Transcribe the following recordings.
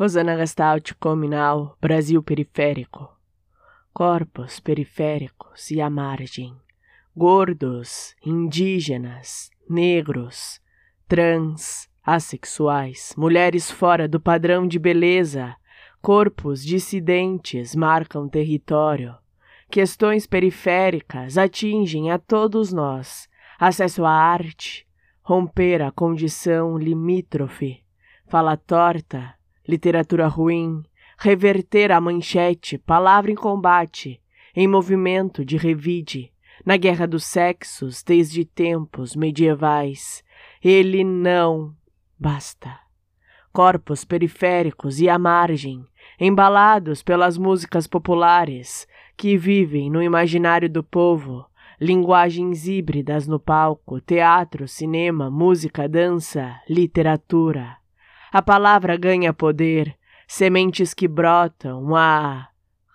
Rosana Gastalt Cominal, Brasil Periférico. Corpos periféricos e à margem. Gordos, indígenas, negros, trans, assexuais, mulheres fora do padrão de beleza, corpos dissidentes marcam território. Questões periféricas atingem a todos nós. Acesso à arte, romper a condição limítrofe, fala torta, literatura ruim, reverter a manchete, palavra em combate, em movimento de revide, na guerra dos sexos desde tempos medievais. Ele não basta. Corpos periféricos e à margem, embalados pelas músicas populares que vivem no imaginário do povo, linguagens híbridas no palco, teatro, cinema, música, dança, literatura. A palavra ganha poder, sementes que brotam, a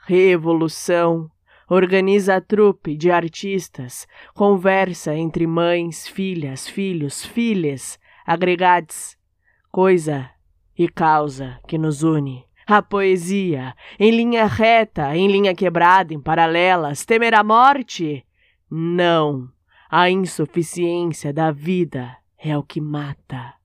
revolução. Organiza a trupe de artistas, conversa entre mães, filhas, filhos, filhas, agregados, coisa e causa que nos une. A poesia, em linha reta, em linha quebrada, em paralelas, temer a morte? Não, a insuficiência da vida é o que mata.